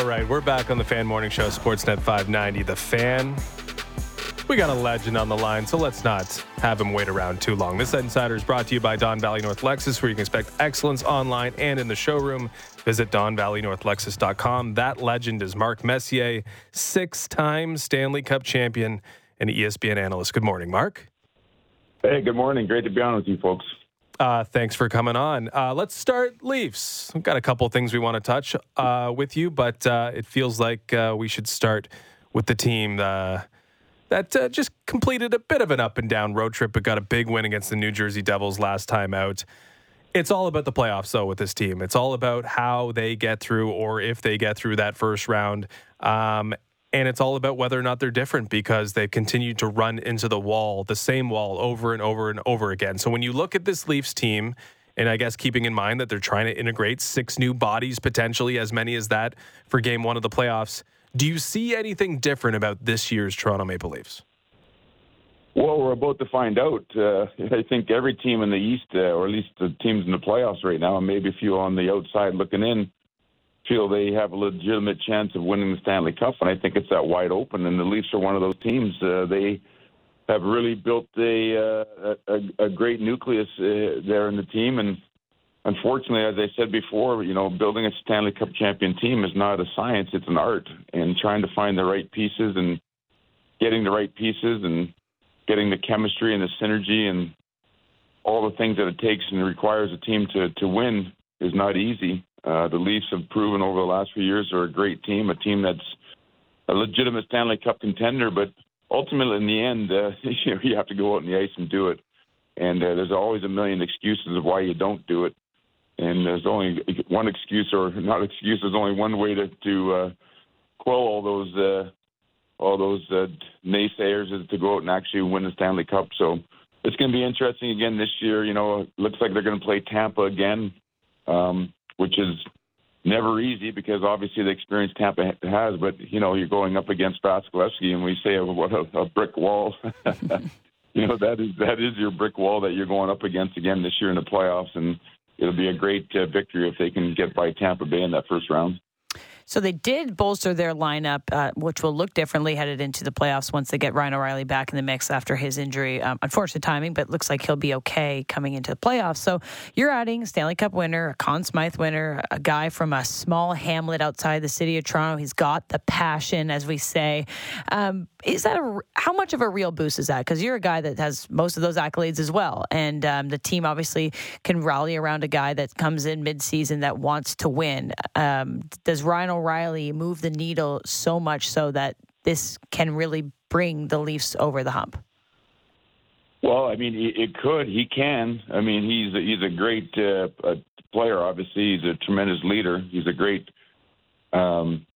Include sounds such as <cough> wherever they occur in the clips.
All right, we're back on the Fan Morning Show, Sportsnet 590. The Fan. We got a legend on the line, so let's not have him wait around too long. This Insider is brought to you by Don Valley North Lexus, where you can expect excellence online and in the showroom. Visit DonValleyNorthLexus.com. That legend is Mark Messier, six time Stanley Cup champion and ESPN analyst. Good morning, Mark. Hey, good morning. Great to be on with you folks. Uh, thanks for coming on. Uh, let's start Leafs. We've got a couple things we want to touch uh, with you, but uh, it feels like uh, we should start with the team uh, that just completed a bit of an up and down road trip, but got a big win against the New Jersey Devils last time out. It's all about the playoffs, though, with this team. It's all about how they get through or if they get through that first round. Um, and it's all about whether or not they're different because they've continued to run into the wall, the same wall, over and over and over again. So when you look at this Leafs team, and I guess keeping in mind that they're trying to integrate six new bodies, potentially as many as that for game one of the playoffs, do you see anything different about this year's Toronto Maple Leafs? Well, we're about to find out. Uh, I think every team in the East, uh, or at least the teams in the playoffs right now, and maybe a few on the outside looking in, feel they have a legitimate chance of winning the Stanley Cup, and I think it's that wide open. And the Leafs are one of those teams. Uh, they have really built a uh, a, a great nucleus uh, there in the team, and unfortunately, as I said before, you know, building a Stanley Cup champion team is not a science; it's an art. And trying to find the right pieces and getting the right pieces and getting the chemistry and the synergy and all the things that it takes and requires a team to to win is not easy. Uh, the Leafs have proven over the last few years they're a great team, a team that's a legitimate Stanley Cup contender. But ultimately, in the end, uh, <laughs> you, know, you have to go out on the ice and do it. And uh, there's always a million excuses of why you don't do it. And there's only one excuse, or not excuse. There's only one way to to uh, quell all those uh, all those uh, naysayers is to go out and actually win the Stanley Cup. So it's going to be interesting again this year. You know, it looks like they're going to play Tampa again. Um, which is never easy because obviously the experience Tampa has. But you know, you're going up against Vasilevskiy, and we say what a, a brick wall. <laughs> you know that is that is your brick wall that you're going up against again this year in the playoffs, and it'll be a great uh, victory if they can get by Tampa Bay in that first round. So they did bolster their lineup, uh, which will look differently headed into the playoffs once they get Ryan O'Reilly back in the mix after his injury. Um, unfortunate timing, but looks like he'll be okay coming into the playoffs. So you're adding Stanley Cup winner, a Conn Smythe winner, a guy from a small hamlet outside the city of Toronto. He's got the passion, as we say. Um, is that a, how much of a real boost is that? Because you're a guy that has most of those accolades as well, and um, the team obviously can rally around a guy that comes in midseason that wants to win. Um, does Ryan O'Reilly move the needle so much so that this can really bring the Leafs over the hump? Well, I mean, it could. He can. I mean, he's a, he's a great uh, player. Obviously, he's a tremendous leader. He's a great, um,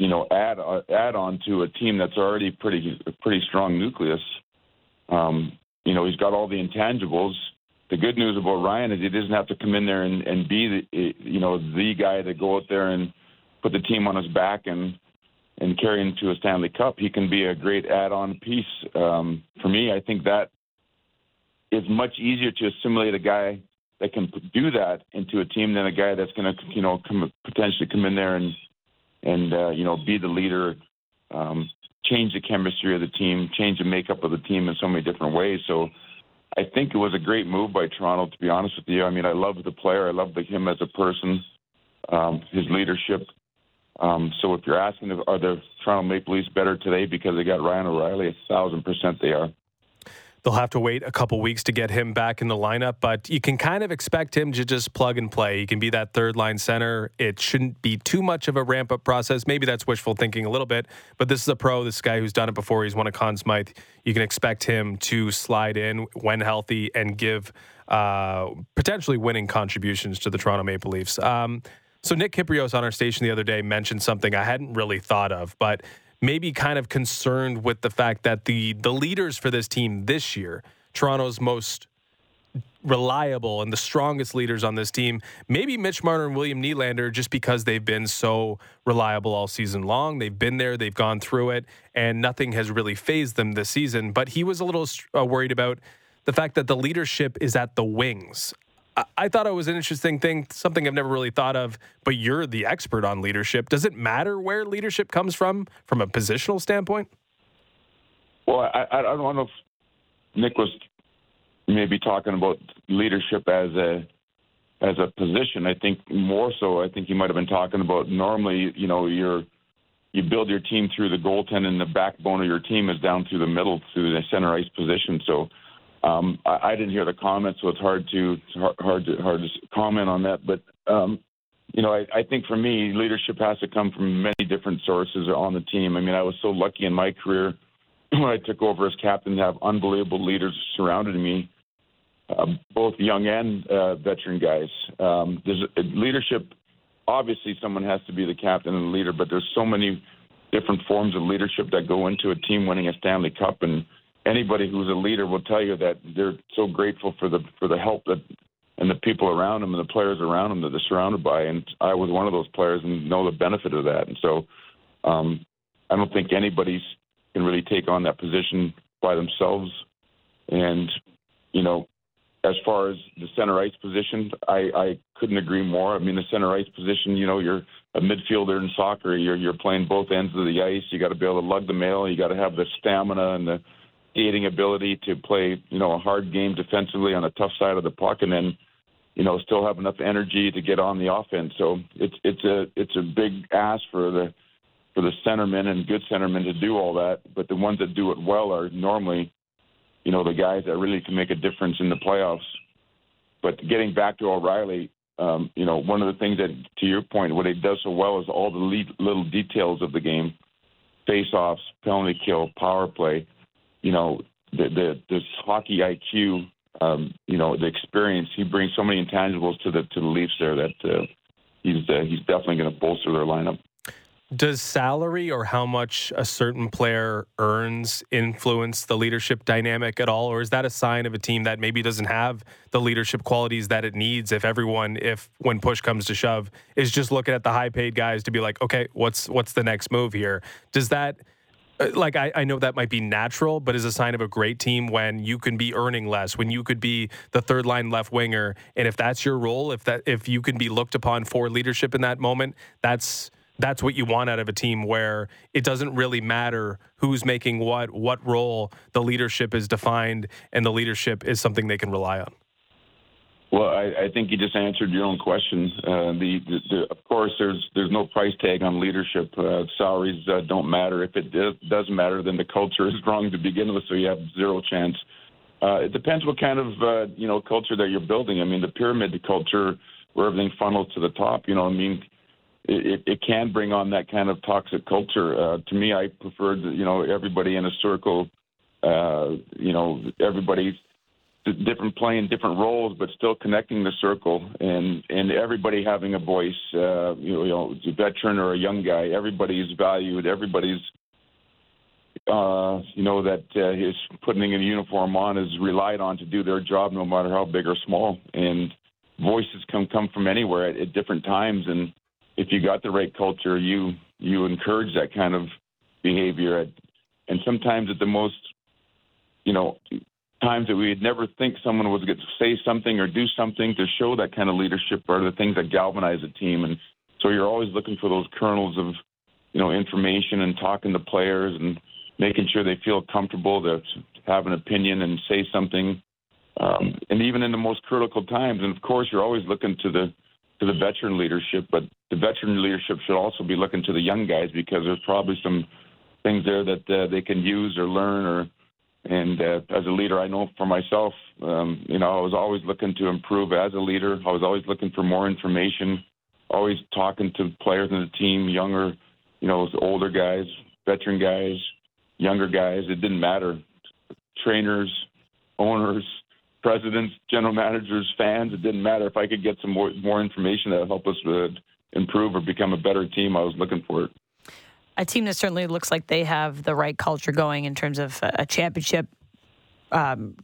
you know, add uh, add on to a team that's already pretty pretty strong nucleus. Um, you know, he's got all the intangibles the good news about Ryan is he doesn't have to come in there and, and be the you know the guy to go out there and put the team on his back and and carry him to a Stanley Cup. He can be a great add-on piece. Um, for me, I think that is much easier to assimilate a guy that can do that into a team than a guy that's going to you know come potentially come in there and and uh, you know be the leader, um, change the chemistry of the team, change the makeup of the team in so many different ways. So I think it was a great move by Toronto. To be honest with you, I mean, I love the player. I love him as a person, um, his leadership. Um, so if you're asking, if, are the Toronto Maple Leafs better today because they got Ryan O'Reilly? A thousand percent, they are. They'll have to wait a couple weeks to get him back in the lineup, but you can kind of expect him to just plug and play. He can be that third line center. It shouldn't be too much of a ramp up process. Maybe that's wishful thinking a little bit, but this is a pro. This guy who's done it before. He's won a Conn Smythe. You can expect him to slide in when healthy and give uh, potentially winning contributions to the Toronto Maple Leafs. Um, so Nick Kypreos on our station the other day mentioned something I hadn't really thought of, but maybe kind of concerned with the fact that the the leaders for this team this year, Toronto's most reliable and the strongest leaders on this team, maybe Mitch Marner and William Nylander, just because they've been so reliable all season long. They've been there, they've gone through it, and nothing has really phased them this season. But he was a little uh, worried about the fact that the leadership is at the wings. I thought it was an interesting thing, something I've never really thought of, but you're the expert on leadership. Does it matter where leadership comes from, from a positional standpoint? Well, I, I don't know if Nick was maybe talking about leadership as a as a position. I think more so. I think he might have been talking about normally. You know, you're you build your team through the goaltending. The backbone of your team is down through the middle, through the center ice position. So um, I, I didn't hear the comments, so it's hard to hard to hard to comment on that. But um, you know, I, I think for me, leadership has to come from many different sources on the team. I mean, I was so lucky in my career <clears throat> when I took over as captain to have unbelievable leaders surrounding me, uh, both young and uh, veteran guys. Um, there's a, leadership. Obviously, someone has to be the captain and the leader, but there's so many different forms of leadership that go into a team winning a Stanley Cup and anybody who's a leader will tell you that they're so grateful for the for the help that and the people around them and the players around them that they're surrounded by. And I was one of those players and know the benefit of that. And so um, I don't think anybody can really take on that position by themselves. And you know, as far as the center ice position, I, I couldn't agree more. I mean, the center ice position, you know, you're a midfielder in soccer. You're you're playing both ends of the ice. You got to be able to lug the mail. You got to have the stamina and the skating ability to play, you know, a hard game defensively on a tough side of the puck, and then, you know, still have enough energy to get on the offense. So it's it's a it's a big ask for the for the centermen and good centermen to do all that. But the ones that do it well are normally, you know, the guys that really can make a difference in the playoffs. But getting back to O'Reilly, um, you know, one of the things that, to your point, what he does so well is all the little details of the game, face-offs, penalty kill, power play you know, the, the this hockey IQ, um, you know, the experience. He brings so many intangibles to the to the Leafs there that uh, he's uh, he's definitely going to bolster their lineup. Does salary or how much a certain player earns influence the leadership dynamic at all, or is that a sign of a team that maybe doesn't have the leadership qualities that it needs? If everyone, if when push comes to shove, is just looking at the high paid guys to be like, okay, what's what's the next move here? Does that Uh, like I, I know that might be natural, but is a sign of a great team when you can be earning less, when you could be the third line left winger, and if that's your role, if that if you can be looked upon for leadership in that moment, that's that's what you want out of a team where it doesn't really matter who's making what, what role the leadership is defined, and the leadership is something they can rely on. Well, I, I think you just answered your own question. Uh, the, the, the, of course, there's there's no price tag on leadership. Uh, salaries uh, don't matter. If it does, does matter, then the culture <laughs> is wrong to begin with, so you have zero chance. Uh, it depends what kind of uh, you know culture that you're building. I mean, the pyramid culture where everything funnels to the top. You know, I mean, it, it can bring on that kind of toxic culture. Uh, to me, I preferred you know everybody in a circle. Uh, you know, everybody's different playing different roles, but still connecting the circle and and everybody having a voice. Uh, you know, you know, a veteran or a young guy, everybody's valued. Everybody's uh, you know that uh, is putting a uniform on is relied on to do their job, no matter how big or small. And voices can come from anywhere at, at different times. And if you got the right culture, you you encourage that kind of behavior. At, and sometimes at the most you know, times that we'd never think someone was going to say something or do something to show that kind of leadership are the things that galvanize a team. And so you're always looking for those kernels of, you know, information and talking to players and making sure they feel comfortable to have an opinion and say something. Um, and even in the most critical times, and of course, you're always looking to the to the veteran leadership, but the veteran leadership should also be looking to the young guys because there's probably some things there that uh, they can use or learn or and uh, as a leader, I know for myself, um, you know, I was always looking to improve as a leader. I was always looking for more information, always talking to players in the team, younger, you know, older guys, veteran guys, younger guys. It didn't matter. Trainers, owners, presidents, general managers, fans. It didn't matter if I could get some more more information that would help us uh, improve or become a better team. I was looking for it a team that certainly looks like they have the right culture going in terms of a championship um,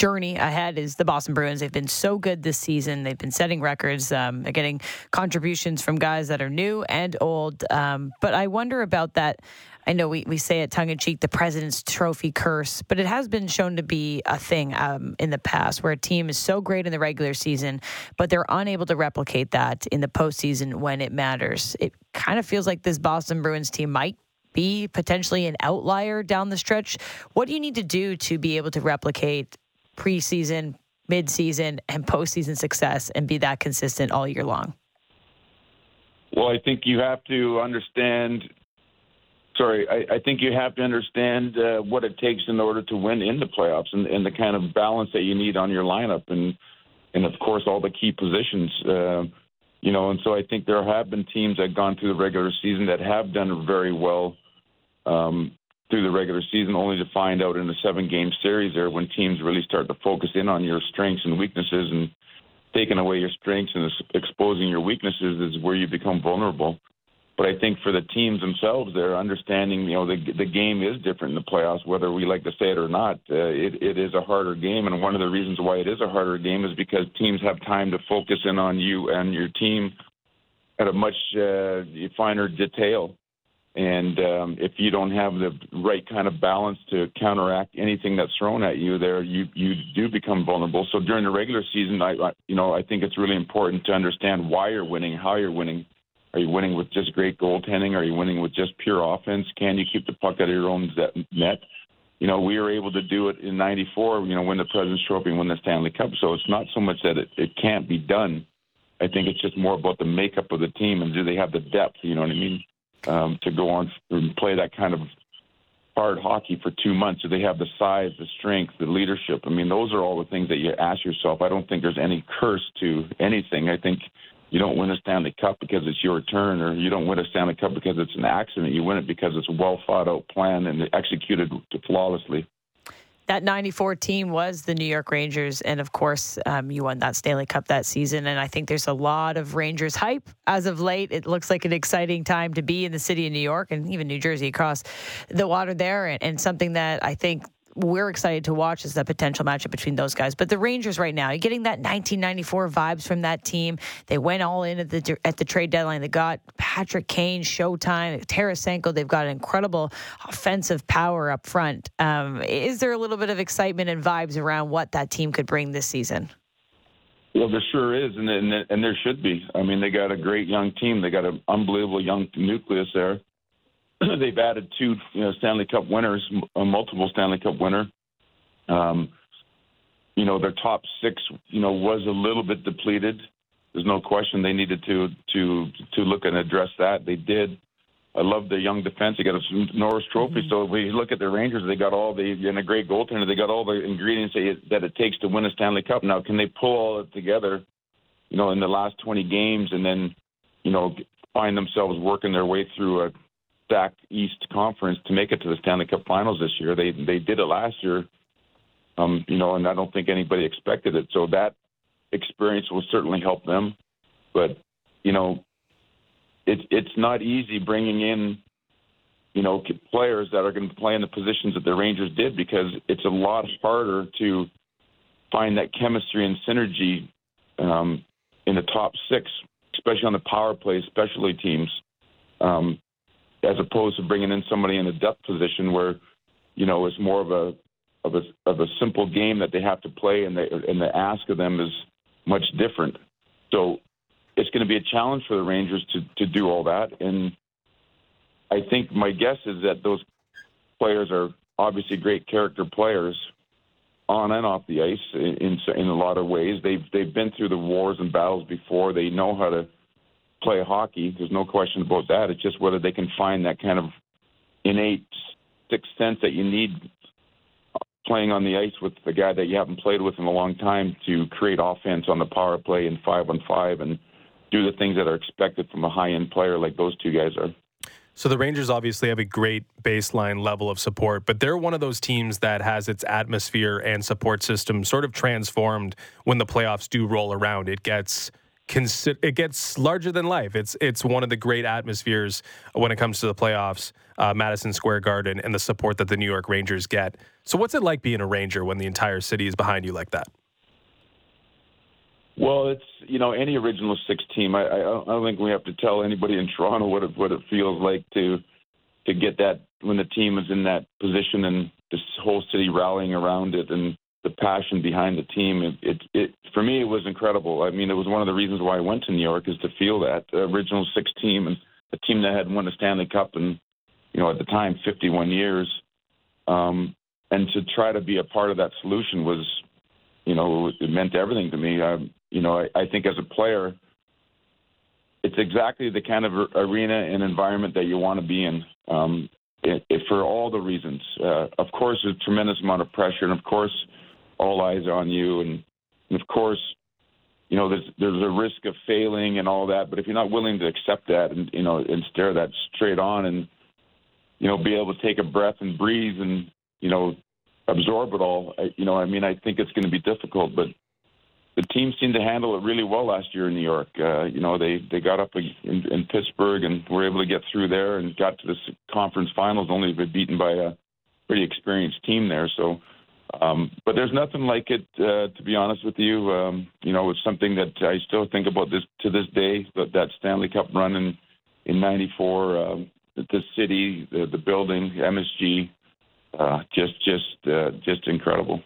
journey ahead is the Boston Bruins. They've been so good this season. They've been setting records. Um, they're getting contributions from guys that are new and old. Um, but I wonder about that. I know we, we say it tongue in cheek, the President's Trophy curse, but it has been shown to be a thing um, in the past where a team is so great in the regular season, but they're unable to replicate that in the postseason when it matters. It kind of feels like this Boston Bruins team might be potentially an outlier down the stretch. What do you need to do to be able to replicate preseason, midseason, and postseason success and be that consistent all year long? Well, I think you have to understand. Sorry, I, I think you have to understand uh, what it takes in order to win in the playoffs and, and, the kind of balance that you need on your lineup, and and of course all the key positions. Uh, you know, and so I think there have been teams that gone through the regular season that have done very well um, through the regular season, only to find out in a seven game series there when teams really start to focus in on your strengths and weaknesses and taking away your strengths and exposing your weaknesses is where you become vulnerable. But I think for the teams themselves, they're understanding, you know, the the game is different in the playoffs, whether we like to say it or not. Uh, it it is a harder game, and one of the reasons why it is a harder game is because teams have time to focus in on you and your team at a much uh, finer detail and um, if you don't have the right kind of balance to counteract anything that's thrown at you, there you you do become vulnerable. So during the regular season, I, I you know I think it's really important to understand why you're winning, how you're winning. Are you winning with just great goaltending? Are you winning with just pure offense? Can you keep the puck out of your own net? You know, we were able to do it in '94. You know, win the President's Trophy, and win the Stanley Cup. So it's not so much that it, it can't be done. I think it's just more about the makeup of the team and do they have the depth? You know what I mean? um, to go on and play that kind of hard hockey for two months? Do they have the size, the strength, the leadership? I mean, those are all the things that you ask yourself. I don't think there's any curse to anything. I think you don't win a Stanley Cup because it's your turn, or you don't win a Stanley Cup because it's an accident. You win it because it's a well thought out plan and executed flawlessly that 94 team was the New York Rangers. And of course, um, you won that Stanley Cup that season. And I think there's a lot of Rangers hype as of late. It looks like an exciting time to be in the city of New York and even New Jersey across the water there. And, and something that I think we're excited to watch is the potential matchup between those guys. But the Rangers right now, you're getting that 1994 vibes from that team. They went all in at the at the trade deadline. They got Patrick Kane, Showtime, Tarasenko. They've got an incredible offensive power up front. Um, is there a little bit of excitement and vibes around what that team could bring this season? Well, there sure is, and, and and there should be. I mean, they got a great young team. They got an unbelievable young nucleus there. <clears throat> they've added two you know, Stanley Cup winners, a multiple Stanley Cup winner. Um, you know, their top six, you know, was a little bit depleted. There's no question they needed to to to look and address that. They did. I love the young defense. They got a Norris Trophy. Mm-hmm. So if we look at the Rangers, they got all the and a great goaltender. They got all the ingredients that it takes to win a Stanley Cup. Now, can they pull all it together? You know, in the last 20 games, and then you know find themselves working their way through a stacked East Conference to make it to the Stanley Cup Finals this year. They they did it last year, um, you know, and I don't think anybody expected it. So that experience will certainly help them. But you know, it's it's not easy bringing in you know players that are going to play in the positions that the Rangers did because it's a lot harder to find that chemistry and synergy um, in the top six, especially on the power play, especially teams. Um, as opposed to bringing in somebody in a depth position where, you know, it's more of a of a of a simple game that they have to play, and the and the ask of them is much different. So it's going to be a challenge for the Rangers to to do all that, and I think my guess is that those players are obviously great character players on and off the ice in in a lot of ways. They've they've been through the wars and battles before. They know how to play hockey. There's no question about that. It's just whether they can find that kind of innate sixth sense that you need playing on the ice with the guy that you haven't played with in a long time to create offense on the power play and five on five and do the things that are expected from a high end player like those two guys are. So the Rangers obviously have a great baseline level of support, but they're one of those teams that has its atmosphere and support system sort of transformed when the playoffs do roll around. It gets it gets larger than life. It's it's one of the great atmospheres when it comes to the playoffs, uh, Madison Square Garden, and the support that the New York Rangers get. So, what's it like being a Ranger when the entire city is behind you like that? Well, it's you know any original six team. I, I don't think we have to tell anybody in Toronto what it what it feels like to to get that when the team is in that position and this whole city rallying around it and the passion behind the team. It, it, it for me it was incredible. I mean, it was one of the reasons why I went to New York is to feel that the original six team and a team that had won the Stanley Cup in you know at the time 51 years. Um, and to try to be a part of that solution was, you know, it meant everything to me. I, you know, I, I think as a player, it's exactly the kind of arena and environment that you want to be in. Um, it, it, for all the reasons. Uh, of course, a tremendous amount of pressure, and of course, all eyes on you, and, and of course, you know, there's there's a risk of failing and all that. But if you're not willing to accept that and you know and stare that straight on, and you know, be able to take a breath and breathe and you know absorb it all, I, you know, I mean, I think it's going to be difficult, but the team seemed to handle it really well last year in New York. Uh, you know, they they got up in, in Pittsburgh and were able to get through there and got to the conference finals, only to be beaten by a pretty experienced team there. So, um, but there's nothing like it, uh, to be honest with you. Um, you know, it's something that I still think about this to this day. That that Stanley Cup run in in '94, uh, the city, the, the building, MSG, uh, just just uh, just incredible.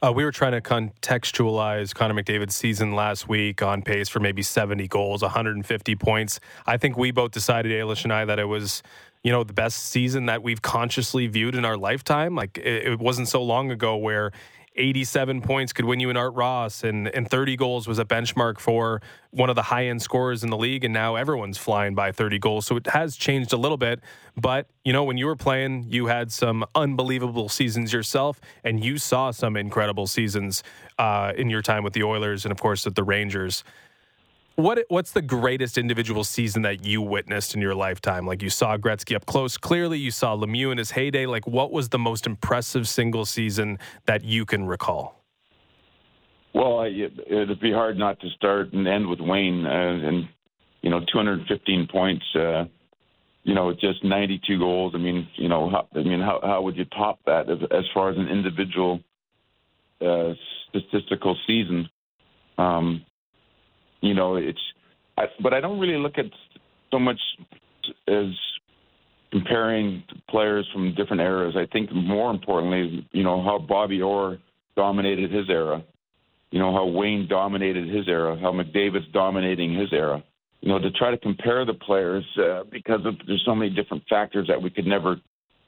Uh, we were trying to contextualize Connor McDavid's season last week on pace for maybe 70 goals, 150 points. I think we both decided, Ailish and I, that it was, you know, the best season that we've consciously viewed in our lifetime. Like it, it wasn't so long ago where 87 points could win you an Art Ross, and, and 30 goals was a benchmark for one of the high end scorers in the league. And now everyone's flying by 30 goals. So it has changed a little bit. But, you know, when you were playing, you had some unbelievable seasons yourself, and you saw some incredible seasons uh, in your time with the Oilers and, of course, with the Rangers what what's the greatest individual season that you witnessed in your lifetime? Like you saw Gretzky up close. Clearly, you saw Lemieux in his heyday. Like, what was the most impressive single season that you can recall? Well, it'd be hard not to start and end with Wayne, uh, and you know, 215 points. Uh, you know, just 92 goals. I mean, you know, how, I mean, how how would you top that as, as far as an individual uh, statistical season? Um, you know, it's, I, but I don't really look at so much as comparing players from different eras. I think more importantly, you know, how Bobby Orr dominated his era, you know, how Wayne dominated his era, how McDavid's dominating his era. You know, to try to compare the players uh, because of, there's so many different factors that we could never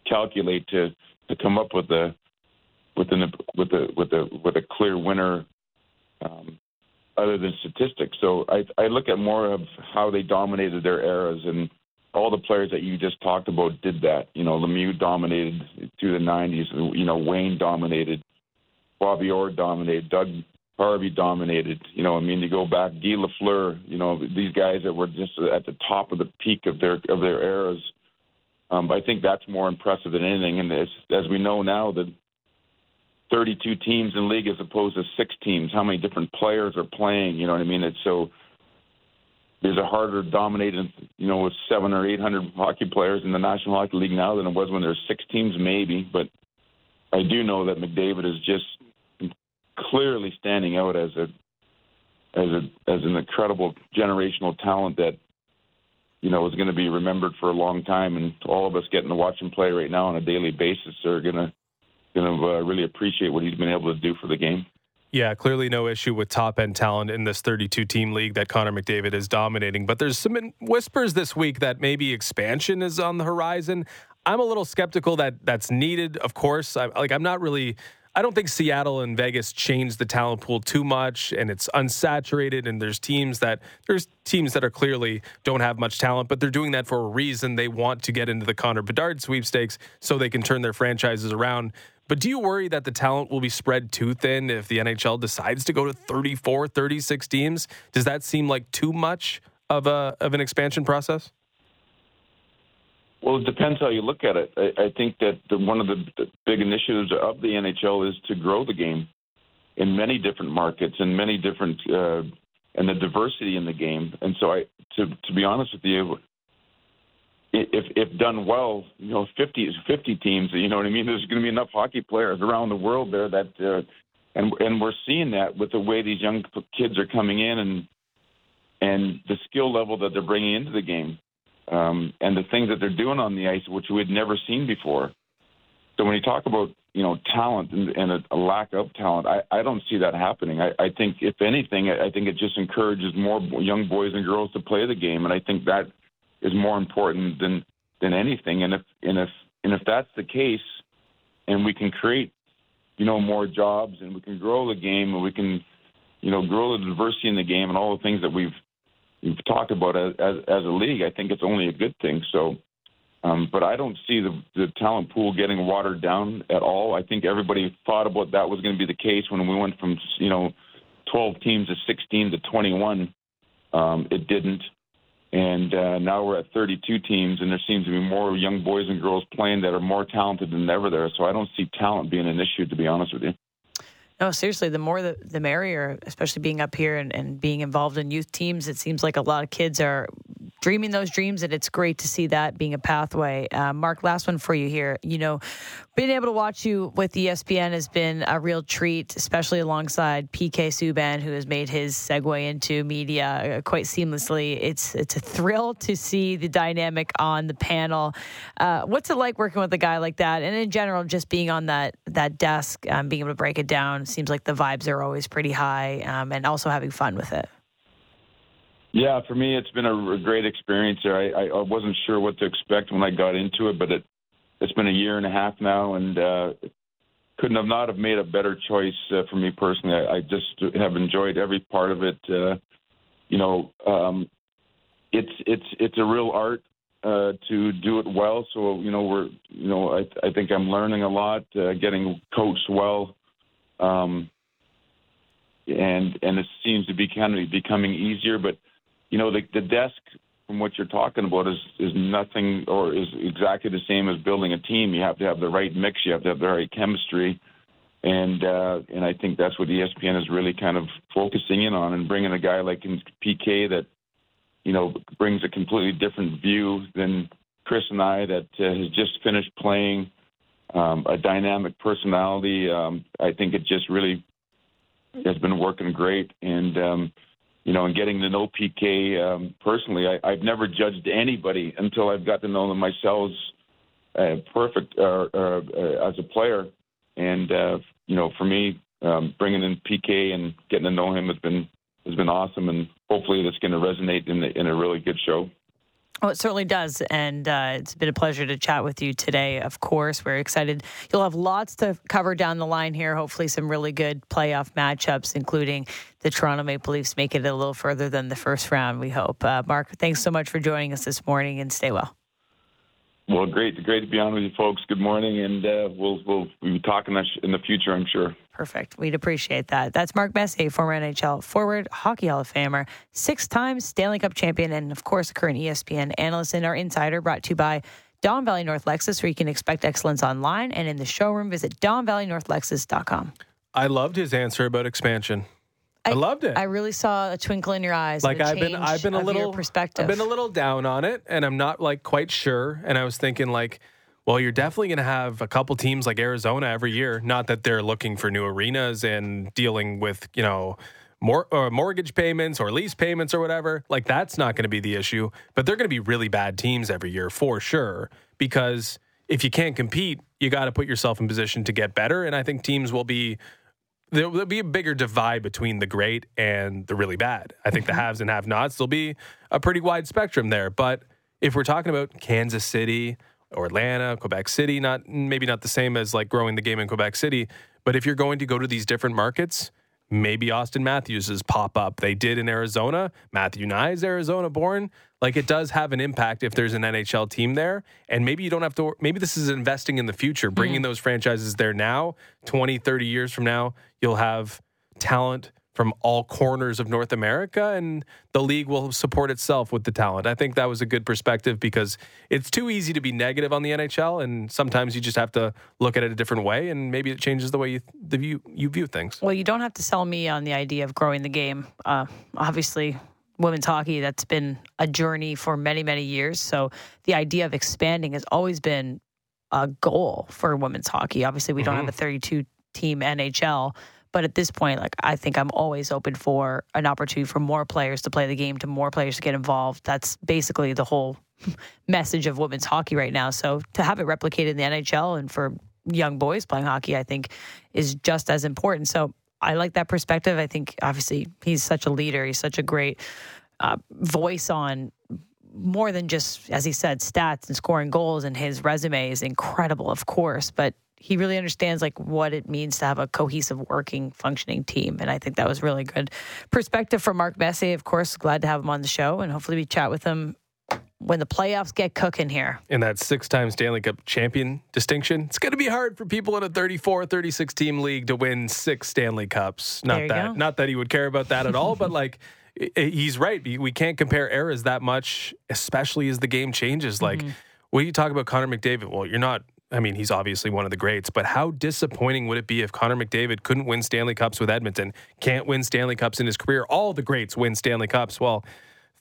calculate to to come up with a with an with a with a with a clear winner um, other than statistics. So I, I look at more of how they dominated their eras, and all the players that you just talked about did that. You know, Lemieux dominated through the 90s. You know, Wayne dominated. Bobby Orr dominated. Doug Harvey dominated. You know, I mean, you go back, Guy Lafleur. You know, these guys that were just at the top of the peak of their of their eras. Um, I think that's more impressive than anything. And as, as we know now, that 32 teams in league as opposed to six teams. How many different players are playing? You know what I mean? It's so there's a harder dominated, you know, with seven or eight hundred hockey players in the National Hockey League now than it was when there's six teams, maybe. But I do know that McDavid is just clearly standing out as a as a as an incredible generational talent that you know is going to be remembered for a long time, and all of us getting to watch him play right now on a daily basis are going to going to uh, really appreciate what he's been able to do for the game. Yeah, clearly no issue with top end talent in this 32 team league that Connor McDavid is dominating. But there's some whispers this week that maybe expansion is on the horizon. I'm a little skeptical that that's needed. Of course, I, like I'm not really. I don't think Seattle and Vegas changed the talent pool too much, and it's unsaturated. And there's teams that there's teams that are clearly don't have much talent, but they're doing that for a reason. They want to get into the Connor Bedard sweepstakes so they can turn their franchises around. But do you worry that the talent will be spread too thin if the NHL decides to go to 34, 36 teams? Does that seem like too much of a of an expansion process? Well, it depends how you look at it. I, I think that the, one of the, the big initiatives of the NHL is to grow the game in many different markets and many different uh, and the diversity in the game. And so, I to to be honest with you, if if done well, you know, 50 50 teams, you know what I mean. <laughs> There's going to be enough hockey players around the world there that, uh, and and we're seeing that with the way these young kids are coming in and and the skill level that they're bringing into the game, um, and the things that they're doing on the ice, which we had never seen before. So when you talk about you know talent and, and a, a lack of talent, I, I don't see that happening. I, I think if anything, I, I think it just encourages more young boys and girls to play the game, and I think that is more important than than anything. And if and if and if that's the case, and we can create, you know, more jobs and we can grow the game and we can, you know, grow the diversity in the game and all the things that we've we've talked about as as, as a league, I think it's only a good thing. So. Um, but I don't see the, the talent pool getting watered down at all. I think everybody thought about that was going to be the case when we went from you know 12 teams to 16 to 21. Um, it didn't and uh, now we're at 32 teams, and there seems to be more young boys and girls playing that are more talented than ever there. So I don't see talent being an issue, to be honest with you. No, seriously, the more the, the merrier, especially being up here and, and being involved in youth teams. It seems like a lot of kids are dreaming those dreams, and it's great to see that being a pathway. Uh, Mark, last one for you here. You know, being able to watch you with ESPN has been a real treat, especially alongside PK Subban, who has made his segue into media quite seamlessly. It's it's a thrill to see the dynamic on the panel. Uh, what's it like working with a guy like that, and in general, just being on that that desk, um, being able to break it down? Seems like the vibes are always pretty high, um, and also having fun with it. Yeah, for me, it's been a great experience. I, I wasn't sure what to expect when I got into it, but it, it's been a year and a half now, and uh, couldn't have not have made a better choice uh, for me personally. I, I just have enjoyed every part of it. Uh, you know, um, it's it's it's a real art uh, to do it well. So you know, we're you know, I, I think I'm learning a lot, uh, getting coached well. Um, and and it seems to be kind of becoming easier, but you know, the, the desk from what you're talking about is is nothing or is exactly the same as building a team. You have to have the right mix. You have to have the right chemistry, and uh, and I think that's what ESPN is really kind of focusing in on and bringing a guy like in PK that you know brings a completely different view than Chris and I that uh, has just finished playing. Um, a dynamic personality. Um, I think it just really has been working great, and um, you know, and getting to know PK um, personally, I, I've never judged anybody until I've got to know them myself uh, perfect uh, uh, as a player. And uh, you know, for me, um, bringing in PK and getting to know him has been has been awesome, and hopefully, that's going to resonate in the, in a really good show. Oh, it certainly does. And uh, it's been a pleasure to chat with you today, of course. We're excited. You'll have lots to cover down the line here. Hopefully, some really good playoff matchups, including the Toronto Maple Leafs make it a little further than the first round, we hope. Uh, Mark, thanks so much for joining us this morning and stay well. Well, great, great to be on with you folks. Good morning, and uh, we'll we'll be talking in the future, I'm sure. Perfect. We'd appreciate that. That's Mark Messier, former NHL forward, Hockey Hall of Famer, six-time Stanley Cup champion, and of course, current ESPN analyst and our insider. Brought to you by Don Valley North Lexus, where you can expect excellence online and in the showroom. Visit DonValleyNorthLexus.com. I loved his answer about expansion. I, I, loved it. I really saw a twinkle in your eyes. Like I've been, I've been a little perspective. I've been a little down on it, and I'm not like quite sure. And I was thinking like, well, you're definitely going to have a couple teams like Arizona every year. Not that they're looking for new arenas and dealing with you know more uh, mortgage payments or lease payments or whatever. Like that's not going to be the issue. But they're going to be really bad teams every year for sure because if you can't compete, you got to put yourself in position to get better. And I think teams will be there'll be a bigger divide between the great and the really bad. I think the mm-hmm. haves and have nots, there'll be a pretty wide spectrum there. But if we're talking about Kansas City, or Atlanta, Quebec City, not maybe not the same as like growing the game in Quebec City, but if you're going to go to these different markets, maybe Auston Matthews's pop up. They did in Arizona. Matthew Knies is Arizona born. Like it does have an impact if there's an NHL team there. And maybe you don't have to, maybe this is investing in the future, bringing mm. those franchises there now, 20, 30 years from now, you'll have talent from all corners of North America, and the league will support itself with the talent. I think that was a good perspective because it's too easy to be negative on the NHL, and sometimes you just have to look at it a different way, and maybe it changes the way you the view you view things. Well, you don't have to sell me on the idea of growing the game. Uh, obviously, women's hockey that's been a journey for many many years. So the idea of expanding has always been a goal for women's hockey. Obviously, we mm-hmm. don't have a 32 team NHL. But at this point, like I think I'm always open for an opportunity for more players to play the game, to more players to get involved. That's basically the whole <laughs> message of women's hockey right now. So to have it replicated in the NHL and for young boys playing hockey, I think is just as important. So I like that perspective. I think obviously he's such a leader. He's such a great uh, voice on more than just, as he said, stats and scoring goals. And his resume is incredible, of course. But he really understands like what it means to have a cohesive working functioning team and i think that was really good perspective from mark messier of course glad to have him on the show and hopefully we chat with him when the playoffs get cooking here. In that six time Stanley Cup champion distinction, it's going to be hard for people in a 34, 36 team league to win six Stanley Cups. Not that, go. not that he would care about that at all, but like, he's right. We can't compare eras that much, especially as the game changes. Like, mm-hmm. when you talk about Connor McDavid, well, you're not I mean, he's obviously one of the greats, but how disappointing would it be if Connor McDavid couldn't win Stanley Cups with Edmonton, can't win Stanley Cups in his career? All the greats win Stanley Cups. Well,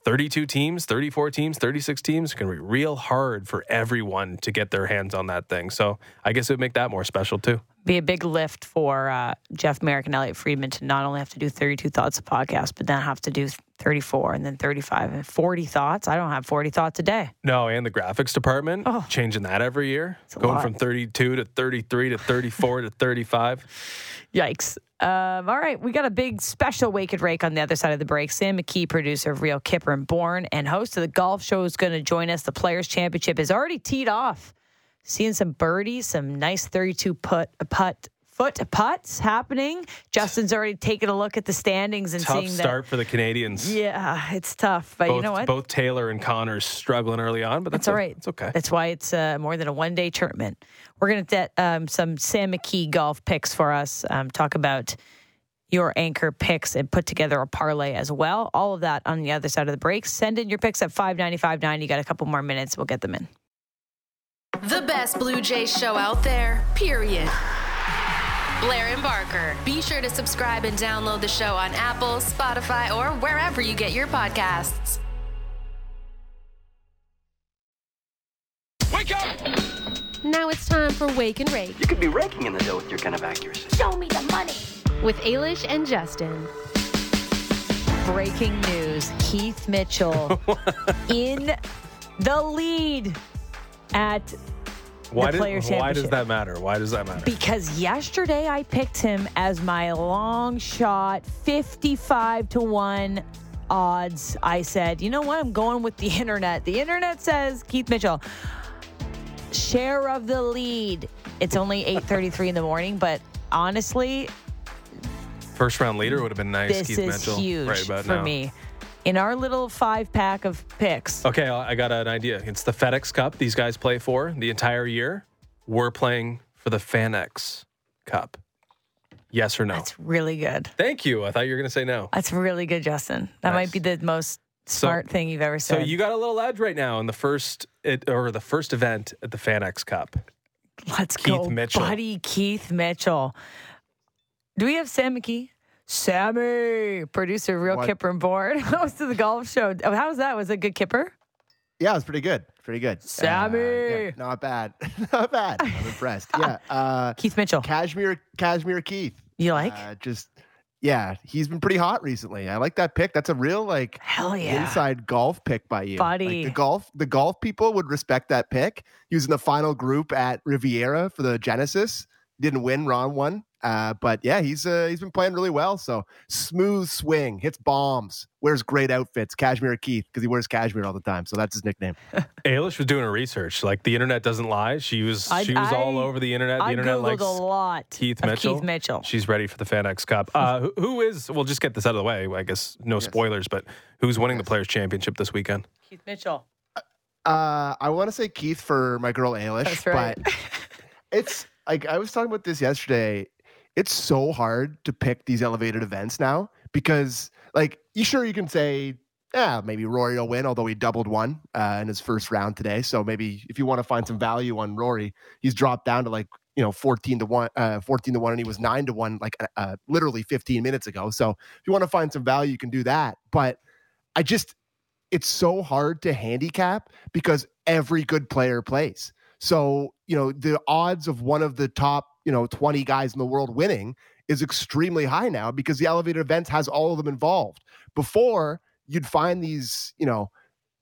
32 teams, 34 teams, 36 teams, can be real hard for everyone to get their hands on that thing. So I guess it would make that more special too be a big lift for uh, Jeff Marek and Elliotte Friedman to not only have to do 32 thoughts a podcast, but then have to do 34 and then 35 and 40 thoughts. I don't have 40 thoughts a day. No, and the graphics department, oh, changing that every year, going lot. from 32 to 33 to 34 to 35. Yikes. Um, all right, we got a big special Wake and Rake on the other side of the break. Sam McKee, producer of Real Kyper and Bourne and host of the golf show, is going to join us. The Players Championship is already teed off seeing some birdies, some nice 32 put putt foot putts happening. Justin's already taken a look at the standings and seeing. tough seeing start for the Canadians. Yeah, it's tough, but both, you know what? Both Taylor and Conners struggling early on, but that's, that's all right. It's okay. That's why it's uh, more than a one day tournament. We're going to get um, some Sam McKee golf picks for us. Um, talk about your anchor picks and put together a parlay as well. All of that on the other side of the break. Send in your picks at five ninety five nine. You got a couple more minutes. We'll get them in. The best Blue Jays show out there, period. Blair and Barker. Be sure to subscribe and download the show on Apple, Spotify, or wherever you get your podcasts. Wake up! Now it's time for Wake and Rake. You could be raking in the dough with your kind of accuracy. Show me the money. With Ailish and Justin. Breaking news Keith Mitchell <laughs> in the lead at why did, Why does that matter? Why does that matter? Because yesterday I picked him as my long shot, 55 to 1 odds. I said, you know what? I'm going with the <laughs> internet. The internet says Keith Mitchell, share of the lead. It's only 8:33 in the morning, but honestly, first round leader would have been nice. This Keith is Mitchell, huge right for now. me in our little five pack of picks. Okay, uh, I got an idea. It's the FedEx Cup these guys play for the entire year. We're playing for the FanX Cup. Yes or no? That's really good. Thank you. I thought you were going to say no. That's really good, Justin. That nice. might be the most smart so, thing you've ever said. So you got a little edge right now in the first it, or the first event at the FanX Cup. Let's Keith go, Mitchell. buddy. Keith Mitchell. Do we have Sam McKee? Sammy, producer of Real what? Kyper and Bourne, <laughs> host of the golf show. Oh, how was that? Was it good Kyper? Yeah, it was pretty good. Pretty good. Sammy. Uh, yeah, not bad. <laughs> not bad. I'm impressed. <laughs> Yeah. Uh, Keith Mitchell. Cashmere, Cashmere Keith. You like? Uh, just, yeah, he's been pretty hot recently. I like that pick. That's a real, like, hell yeah. inside golf pick by you. Buddy. Like, the golf, the golf people would respect that pick. He was in the final group at Riviera for the Genesis. Didn't win, Rahm won. Uh, but yeah, he's uh, he's been playing really well. So smooth swing, hits bombs, wears great outfits. Cashmere Keith because he wears cashmere all the time. So that's his nickname. <laughs> Ailish was doing her research. Like the internet doesn't lie. She was I, she was I, all over the internet. The I internet Googled likes a lot. Keith Mitchell. Keith Mitchell. She's ready for the FanX Cup. <laughs> Uh, who, who is? We'll just get this out of the way. I guess no yes. spoilers, but who's winning yes. the Players Championship this weekend? Keith Mitchell. Uh, I want to say Keith for my girl Ailish, That's right. but <laughs> it's like I was talking about this yesterday it's so hard to pick these elevated events now because, like, you sure you can say, yeah, maybe Rory will win, although he doubled one uh, in his first round today. So maybe if you want to find some value on Rory, he's dropped down to like you know 14 to 1 uh, 14 to 1 and he was 9 to 1 like uh, literally 15 minutes ago. So if you want to find some value you can do that. But i just it's so hard to handicap because every good player plays so you know the odds of one of the top you know 20 guys in the world winning is extremely high now because the elevated events has all of them involved before you'd find these you know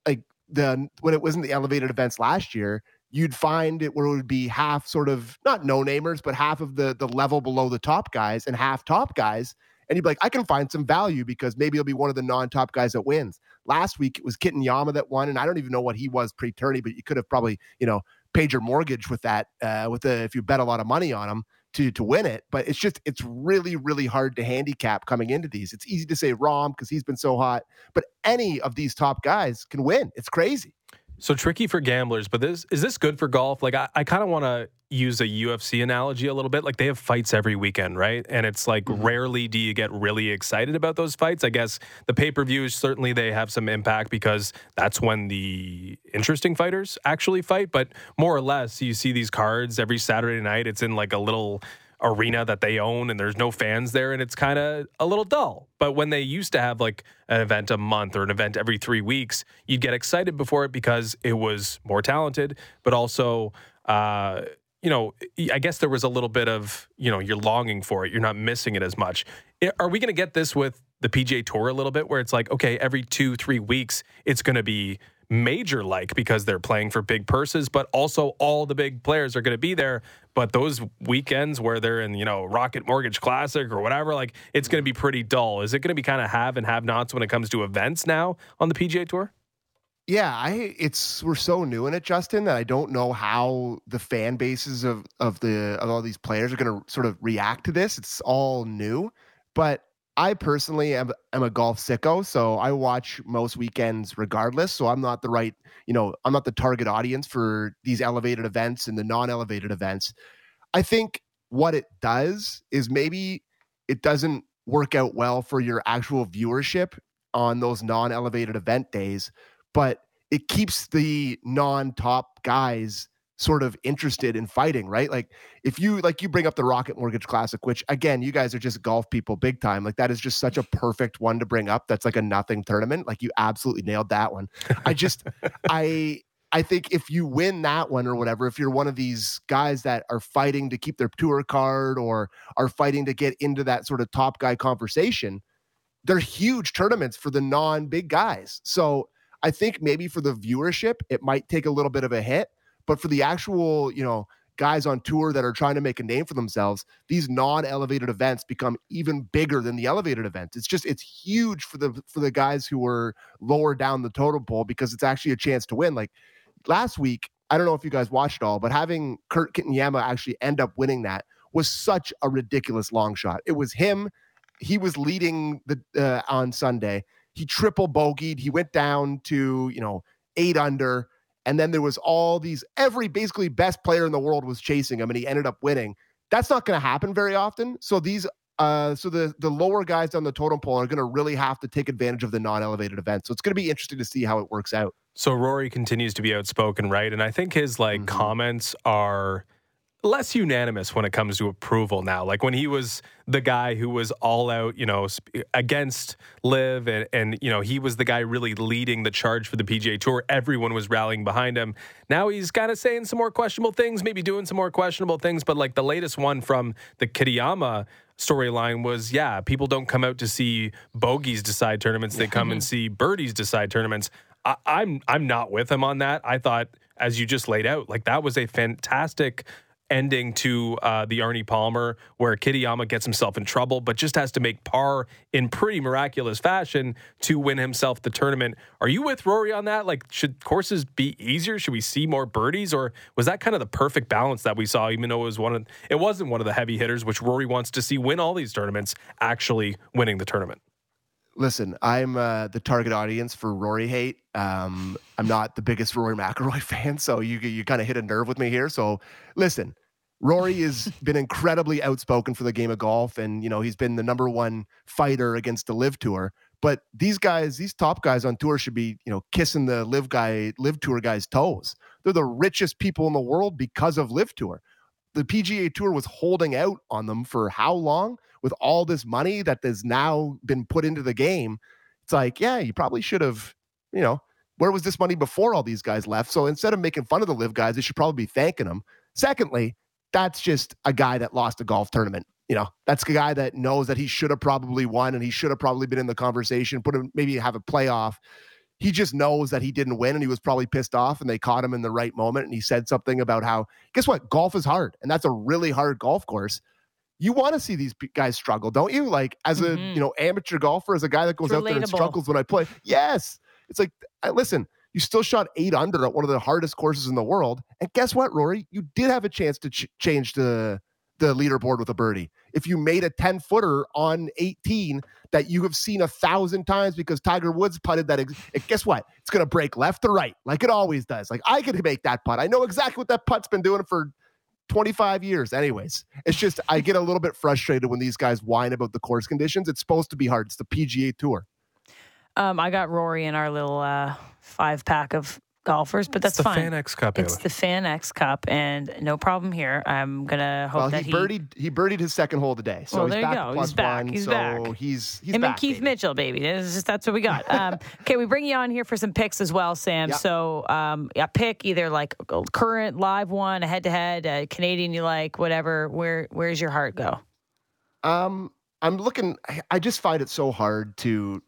like the when it wasn't the elevated events last year you'd find it where it would be half sort of not no namers, but half of the the level below the top guys and half top guys. And you'd be like, I can find some value because maybe it'll be one of the non-top guys that wins. Last week it was Kitayama that won, and I don't even know what he was pre-tourney, but you could have probably, you know, paid your mortgage with that, uh, with the if you bet a lot of money on them to to win it. But it's just it's really really hard to handicap coming into these. It's easy to say Rahm because he's been so hot, but any of these top guys can win. It's crazy. So tricky for gamblers, but this is this good for golf? Like I, I kind of want to use a UFC analogy a little bit. Like they have fights every weekend, right? And it's like mm-hmm. rarely do you get really excited about those fights. I guess the pay per views certainly they have some impact because that's when the interesting fighters actually fight. But more or less, you see these cards every Saturday night. It's in like a little arena that they own and there's no fans there and it's kind of a little dull. But when they used to have like an event a month or an event every 3 weeks, you'd get excited before it because it was more talented, but also uh, you know, I guess there was a little bit of, you know, you're longing for it. You're not missing it as much. Are we going to get this with the PGA Tour a little bit where it's like, okay, every two, three weeks, it's going to be major like because they're playing for big purses, but also all the big players are going to be there. But those weekends where they're in, you know, Rocket Mortgage Classic or whatever, like it's going to be pretty dull. Is it going to be kind of have and have nots when it comes to events now on the PGA Tour? Yeah, I it's we're so new in it, Justin, that I don't know how the fan bases of of the of all these players are going to sort of react to this. It's all new, but I personally am, am a golf sicko, so I watch most weekends regardless. So I'm not the right, you know, I'm not the target audience for these elevated events and the non-elevated events. I think what it does is maybe it doesn't work out well for your actual viewership on those non-elevated event days, but it keeps the non-top guys sort of interested in fighting, right? Like if you like you bring up the Rocket Mortgage Classic, which again, you guys are just golf people big time. Like that is just such a perfect one to bring up. That's like a nothing tournament. Like you absolutely nailed that one. I just <laughs> I I think if you win that one or whatever, if you're one of these guys that are fighting to keep their tour card or are fighting to get into that sort of top guy conversation, they're huge tournaments for the non big guys. So I think maybe for the viewership, it might take a little bit of a hit. But for the actual, you know, guys on tour that are trying to make a name for themselves, these non-elevated events become even bigger than the elevated events. It's just it's huge for the for the guys who are lower down the totem pole because it's actually a chance to win. Like last week, I don't know if you guys watched all, but having Kurt Kitayama actually end up winning that was such a ridiculous long shot. It was him. He was leading the uh, on Sunday. He triple bogeyed. He went down to you know eight under and then there was all these every basically best player in the world was chasing him and he ended up winning that's not going to happen very often so these uh, so the the lower guys down the totem pole are going to really have to take advantage of the non-elevated event so it's going to be interesting to see how it works out so rory continues to be outspoken right and i think his like mm-hmm. comments are less unanimous when it comes to approval now. Like when he was the guy who was all out, you know, against LIV, and, and you know he was the guy really leading the charge for the PGA Tour. Everyone was rallying behind him. Now he's kind of saying some more questionable things, maybe doing some more questionable things. But like the latest one from the Kitayama storyline was, yeah, people don't come out to see bogeys decide tournaments; they come and <laughs> see birdies decide tournaments. I, I'm I'm not with him on that. I thought, as you just laid out, like that was a fantastic ending to uh, the Arnie Palmer, where Kitayama gets himself in trouble, but just has to make par in pretty miraculous fashion to win himself the tournament. Are you with Rory on that? Like, should courses be easier? Should we see more birdies, or was that kind of the perfect balance that we saw? Even though it was one of, it wasn't one of the heavy hitters, which Rory wants to see win all these tournaments, actually winning the tournament. Listen, I'm uh, the target audience for Rory hate. Um, I'm not the biggest Rory McIlroy <laughs> fan, so you you kind of hit a nerve with me here. So listen, Rory has <laughs> been incredibly outspoken for the game of golf, and you know he's been the number one fighter against the LIV Tour. But these guys, these top guys on tour, should be you know kissing the LIV guy, LIV Tour guys' toes. They're the richest people in the world because of LIV Tour. The PGA Tour was holding out on them for how long? With all this money that has now been put into the game, it's like, yeah, you probably should have, you know, where was this money before all these guys left? So instead of making fun of the LIV guys, they should probably be thanking them. Secondly, that's just a guy that lost a golf tournament. You know, that's a guy that knows that he should have probably won and he should have probably been in the conversation, put him maybe have a playoff. He just knows that he didn't win and he was probably pissed off and they caught him in the right moment. And he said something about how, guess what? Golf is hard and that's a really hard golf course. You want to see these guys struggle, don't you? Like as a, Mhm. you know, amateur golfer, as a guy that goes out there and struggles when I play. Yes. It's like, I, listen, you still shot eight under at one of the hardest courses in the world. And guess what, Rory? You did have a chance to ch- change the the leaderboard with a birdie. If you made a 10 footer on 18 that you have seen a thousand times because Tiger Woods putted that, ex- guess what? It's going to break left to right like it always does. Like I could make that putt. I know exactly what that putt's been doing for 25 years. Anyways, it's just, I get a little bit frustrated when these guys whine about the course conditions. It's supposed to be hard. It's the PGA Tour. Um, I got Rory in our little uh, five pack of golfers, but that's it's the fine. Fan X Cup. It's Ayla. the Fan X Cup, and no problem here. I'm gonna hope Well, that he birdied he birdied his second hole today, so Well, he's there you back go. He's back. one. He's so back. he's he's him back, and Keith baby. Mitchell, baby. Just, that's what we got. <laughs> Um, okay, we bring you on here for some picks as well, Sam. Yeah. So, um, yeah, pick either like current live one, a head to head, Canadian you like, whatever. Where where's your heart go? Um, I'm looking. I- I just find it so hard to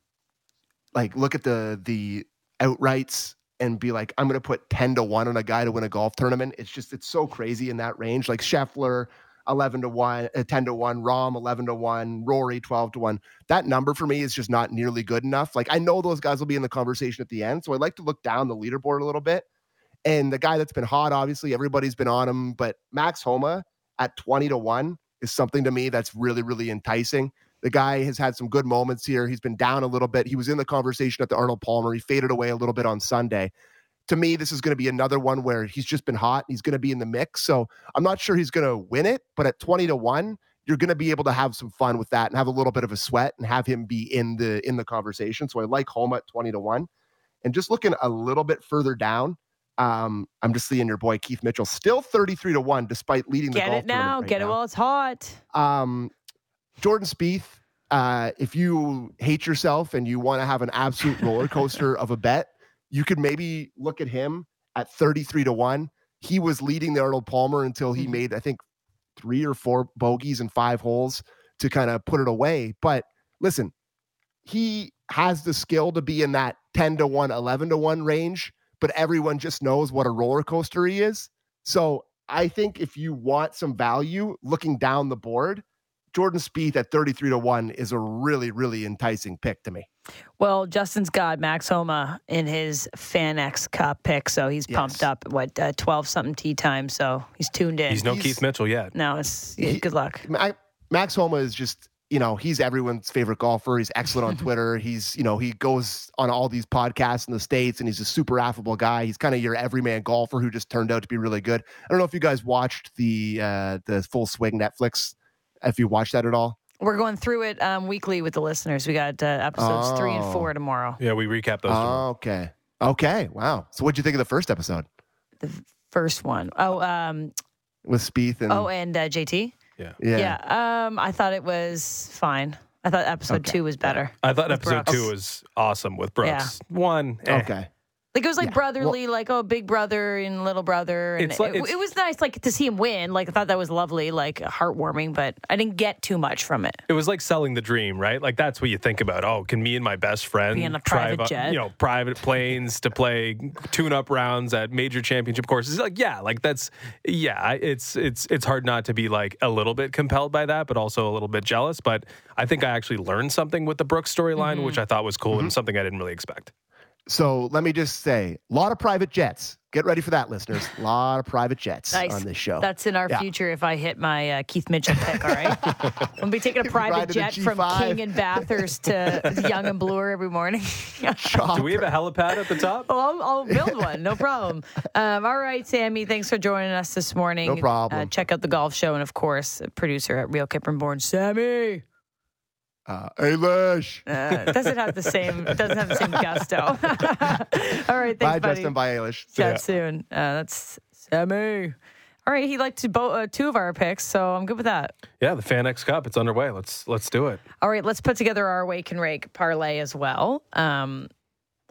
like look at the the outrights and be like, I'm going to put ten to one on a guy to win a golf tournament. It's just it's so crazy in that range. Like Scheffler, eleven to one, uh, ten to one, Rahm, eleven to one, Rory, twelve to one. That number for me is just not nearly good enough. Like I know those guys will be in the conversation at the end, so I like to look down the leaderboard a little bit. And the guy that's been hot, obviously, everybody's been on him, but Max Homa at 20 to 1 is something to me that's really, really enticing. The guy has had some good moments here. He's been down a little bit. He was in the conversation at the Arnold Palmer. He faded away a little bit on Sunday. To me, this is going to be another one where he's just been hot. He's going to be in the mix. So I'm not sure he's going to win it, but at 20 to 1, you're going to be able to have some fun with that and have a little bit of a sweat and have him be in the in the conversation. So I like Homa at 20 to 1. And just looking a little bit further down, um, I'm just seeing your boy Keith Mitchell still 33 to 1 despite leading the Get golf it now. right Get it while it's hot. Um, Jordan Spieth, uh, if you hate yourself and you want to have an absolute <laughs> roller coaster of a bet, you could maybe look at him at 33 to 1. He was leading the Arnold Palmer until he Mhm. made, I think, three or four bogeys in five holes to kind of put it away. But listen, he has the skill to be in that 10 to 1, 11 to 1 range, but everyone just knows what a roller coaster he is. So I think if you want some value looking down the board, Jordan Spieth at 33 to 1 is a really, really enticing pick to me. Well, Justin's got Max Homa in his Fan X Cup pick, so he's pumped up. What twelve something tea time? So he's tuned in. He's no he's- Keith Mitchell yet. no, it's yeah, He- good luck. Ma- Max Homa is just, you know, he's everyone's favorite golfer. He's excellent on <laughs> Twitter. He's, you know, he goes on all these podcasts in the States and he's a super affable guy. He's kind of your everyman golfer who just turned out to be really good. I don't know if you guys watched the uh the full swing Netflix, if you watched that at all. We're going through it um, weekly with the listeners. We got uh, episodes three and Oh. four tomorrow. Yeah, we recap those. tomorrow. okay. Okay. Wow. So what'd you think of the first episode The first one. Oh, um, with Spieth and oh, and uh, JT. yeah. yeah. Yeah. Um, I thought it was fine. I thought episode Okay. two was better. I thought episode Brooks. two was awesome with Brooks. One, eh. Okay. Like it was like Yeah. brotherly, like oh, big brother and little brother, and like- it, it was nice, like to see him win. Like I thought that was lovely, like heartwarming, but I didn't get too much from it. It was like selling the dream, right? Like that's what you think about. Oh, can me and my best friend Be on a drive private jet. you know, private planes to play tune-up rounds at major championship courses? Like, yeah, like that's yeah. It's it's it's hard not to be like a little bit compelled by that, but also a little bit jealous. But I think I actually learned something with the Brooks storyline, mm-hmm. which I thought was cool and mm-hmm. something I didn't really expect. So let me just say, a lot of private jets. get ready for that, listeners. A lot of private jets Nice. on this show. That's in our Yeah. future if I hit my uh, Keith Mitchell pick, all right? <laughs> I'll be taking a If you ride private in a jet from King and Bathurst to <laughs> Yonge and Bloor every morning. Do we have a helipad at the top? Oh, I'll, I'll build one. No problem. Um, all right, Sammy. Thanks for joining us this morning. No problem. Uh, check out the golf show, and of course, producer at Real Kyper and Bourne, Sammy. Uh, Ailish. Uh, doesn't have the same. it Doesn't have the same gusto. <laughs> all right, thanks, Bye, buddy. Justin. Bye, Ailish. Chat soon. Uh, that's Sammy. All right, he liked to bo- uh, two of our picks, so I'm good with that. Yeah, the FanX Cup. It's underway. Let's let's do it. All right, let's put together our wake and rake parlay as well. Um,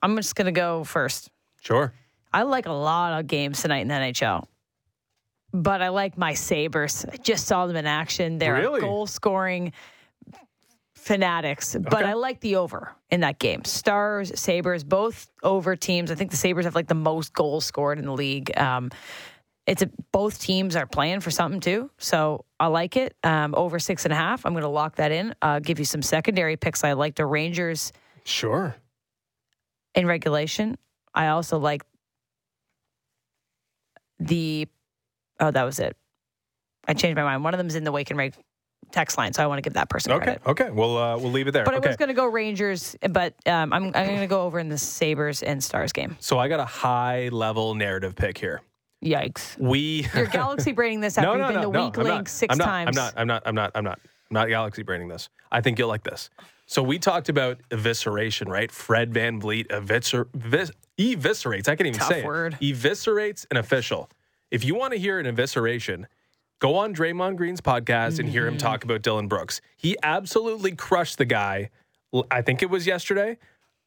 I'm just gonna go first. Sure. I like a lot of games tonight in the NHL. But I like my Sabres. I just saw them in action. They're Really? goal scoring fanatics. But Okay. I like the over in that game. Stars, Sabres, both over teams. I think the Sabres have like the most goals scored in the league. Um, it's a, both teams are playing for something too. So I like it. Um, over six and a half. I'm going to lock that in. Uh, give you some secondary picks. I like the Rangers Sure. in regulation. I also like the. Oh, that was it. I changed my mind. One of them's in the wake and rake text line, so I want to give that person Okay. credit. Okay. We'll uh, we'll leave it there. But I was going to go Rangers, but um, I'm I'm going to go over in the Sabres and Stars game. so I got a high level narrative pick here. Yikes! We You're galaxy braining this <laughs> after no, you've been no, the no, weak link not. 6 I'm not, times. I'm not. I'm not. I'm not. I'm not. I'm not galaxy braining this. I think you'll like this. So we talked about evisceration, right? Fred VanVleet eviscer- vis- eviscerates. I can't even Tough say word. it. Eviscerates an official. If you want to hear an evisceration, go on Draymond Green's podcast and hear him Mm-hmm. talk about Dillon Brooks. He absolutely crushed the guy. I think it was yesterday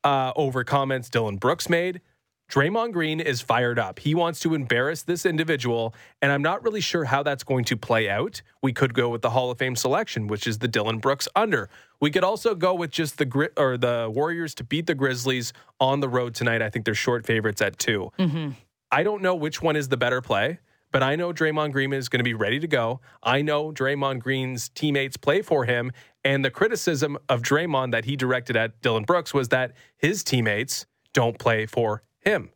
uh, over comments Dillon Brooks made. Draymond Green is fired up. He wants to embarrass this individual, and I'm not really sure how that's going to play out. We could go with the Hall of Fame selection, which is the Dillon Brooks under. We could also go with just the grit or the Warriors to beat the Grizzlies on the road tonight. I think they're short favorites at 2 I don't know which one is the better play, but I know Draymond Green is going to be ready to go. I know Draymond Green's teammates play for him, and the criticism of Draymond that he directed at Dillon Brooks was that his teammates don't play for him.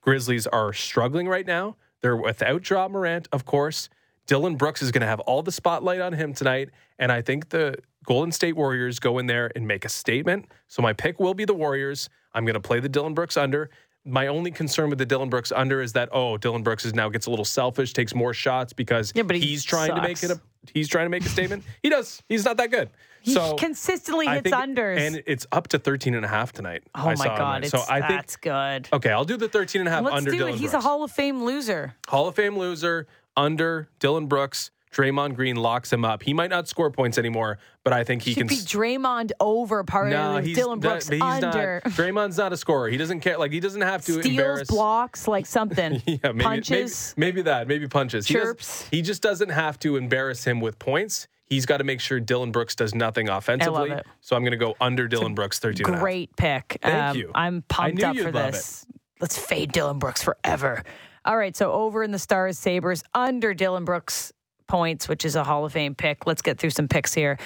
Grizzlies are struggling right now. They're without Ja Morant, of course. Dillon Brooks is going to have all the spotlight on him tonight, and I think the Golden State Warriors go in there and make a statement. So my pick will be the Warriors. I'm going to play the Dillon Brooks under. My only concern with the Dillon Brooks under is that oh, Dillon Brooks is now gets a little selfish, takes more shots because Yeah, but he he's trying to make it a he's trying to make a statement. he does. He's not that good. He so consistently I hits think- unders. and it's up to 13 and a half tonight. oh I my god, so I think that's good. okay, I'll do the 13 and a half Let's under do Dillon it. He's Brooks. a Hall of Fame loser. Hall of Fame loser under Dillon Brooks. Draymond Green locks him up. He might not score points anymore, but I think he Should can. be Draymond over part no, of he's Dillon Brooks he's under. Not, Draymond's not a scorer. He doesn't care. Like he doesn't have to Steals, embarrass. blocks, like something. <laughs> Yeah, maybe, Punches. Maybe, maybe that. Maybe punches. He, Chirps. he just doesn't have to embarrass him with points. He's got to make sure Dillon Brooks does nothing offensively. it. So I'm going to go under Dillon Brooks 13 and a half. Great pick. Um, Thank you. I'm pumped up for this. Let's fade Dillon Brooks forever. All right, so over in the Stars Sabres, under Dillon Brooks points, which is a Hall of Fame pick. Let's get through some picks here.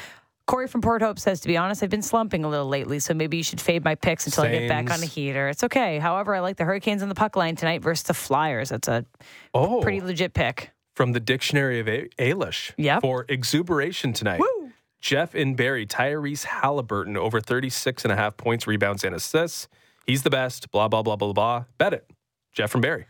Corey from Port Hope says, to be honest, I've been slumping a little lately, so maybe you should fade my picks until I get back on the heater. It's okay. However, I like the Hurricanes on the puck line tonight versus the Flyers. That's a Oh, pretty legit pick. from the dictionary of A- Ailish. Yep. For exuberation tonight. Woo! Jeff and Barrie, Tyrese Halliburton over 36 and a half points, rebounds, and assists. He's the best. Blah, blah, blah, blah, blah. Bet it. Jeff from Barrie.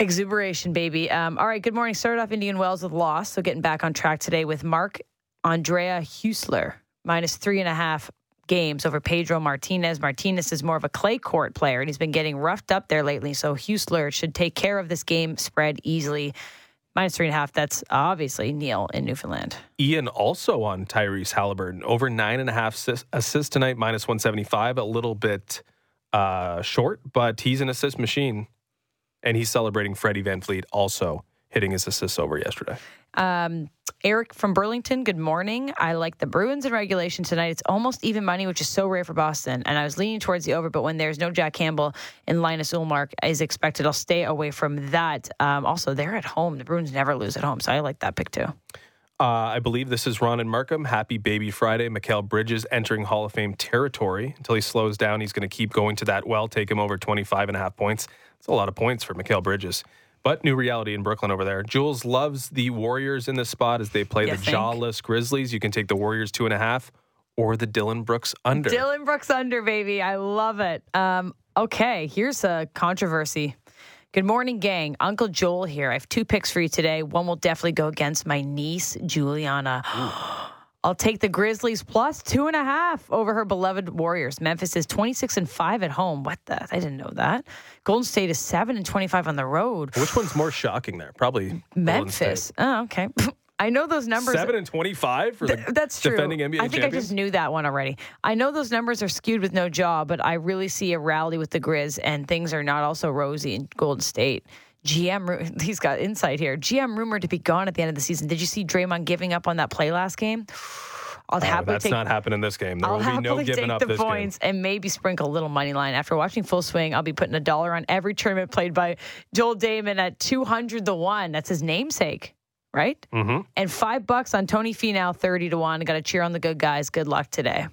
Exuberation, baby. Um, all right, good morning. Started off Indian Wells with loss, so getting back on track today with Mark Andrea Husler, minus three and a half games over Pedro Martinez. Martinez is more of a clay court player, and he's been getting roughed up there lately, so Husler should take care of this game spread easily. Minus three and a half, that's obviously Neil in Newfoundland. Ian also on Tyrese Halliburton over nine and a half assist- assists tonight, minus 175, a little bit uh, short, but he's an assist machine. And he's celebrating Freddie VanVleet also hitting his assists over yesterday. Um, Eric from Burlington, good morning. I like the Bruins in regulation tonight. It's almost even money, which is so rare for Boston. And I was leaning towards the over, but when there's no Jack Campbell and Linus Ullmark is expected, I'll stay away from that. Um, also, they're at home. The Bruins never lose at home, so I like that pick too. Uh, I believe this is Ron and Markham. Happy Baby Friday. Mikal Bridges entering Hall of Fame territory. Until he slows down, he's going to keep going to that well, take him over 25 and a half points. It's a lot of points for Mikal Bridges. But new reality in Brooklyn over there. Jules loves the Warriors in this spot as they play You the think? jawless Grizzlies. You can take the Warriors two and a half or the Dillon Brooks under. Dillon Brooks under, baby. I love it. Um, okay, here's a controversy. Good morning, gang. Uncle Joel here. I have two picks for you today. One will definitely go against my niece, Juliana. <gasps> <gasps> <gasps> I'll take the Grizzlies plus two and a half over her beloved Warriors. Memphis is 26 and 5 at home. What the? I didn't know that. Golden State is 7 and 25 on the road. Which one's more shocking there? Probably Memphis. Oh, okay. <laughs> I know those numbers. Seven and twenty-five for the Th- that's true. defending NBA I think champions. I just knew that one already. I know those numbers are skewed with no jaw, but I really see a rally with the Grizz, and things are not also rosy in Golden State. GM, <laughs> he's got insight here. GM rumored to be gone at the end of the season. Did you see Draymond giving up on that play last game? <sighs> I'll Oh, happily that's take. not happening this game. There I'll will be no giving take up the this points and maybe sprinkle a little money line. After watching Full Swing, I'll be putting a dollar on every tournament played by Joel Dahmen at 200 to 1. That's his namesake, right? game. hmm And five bucks on Tony Finau, 30 to 1. Got to cheer on the good guys. Good luck today.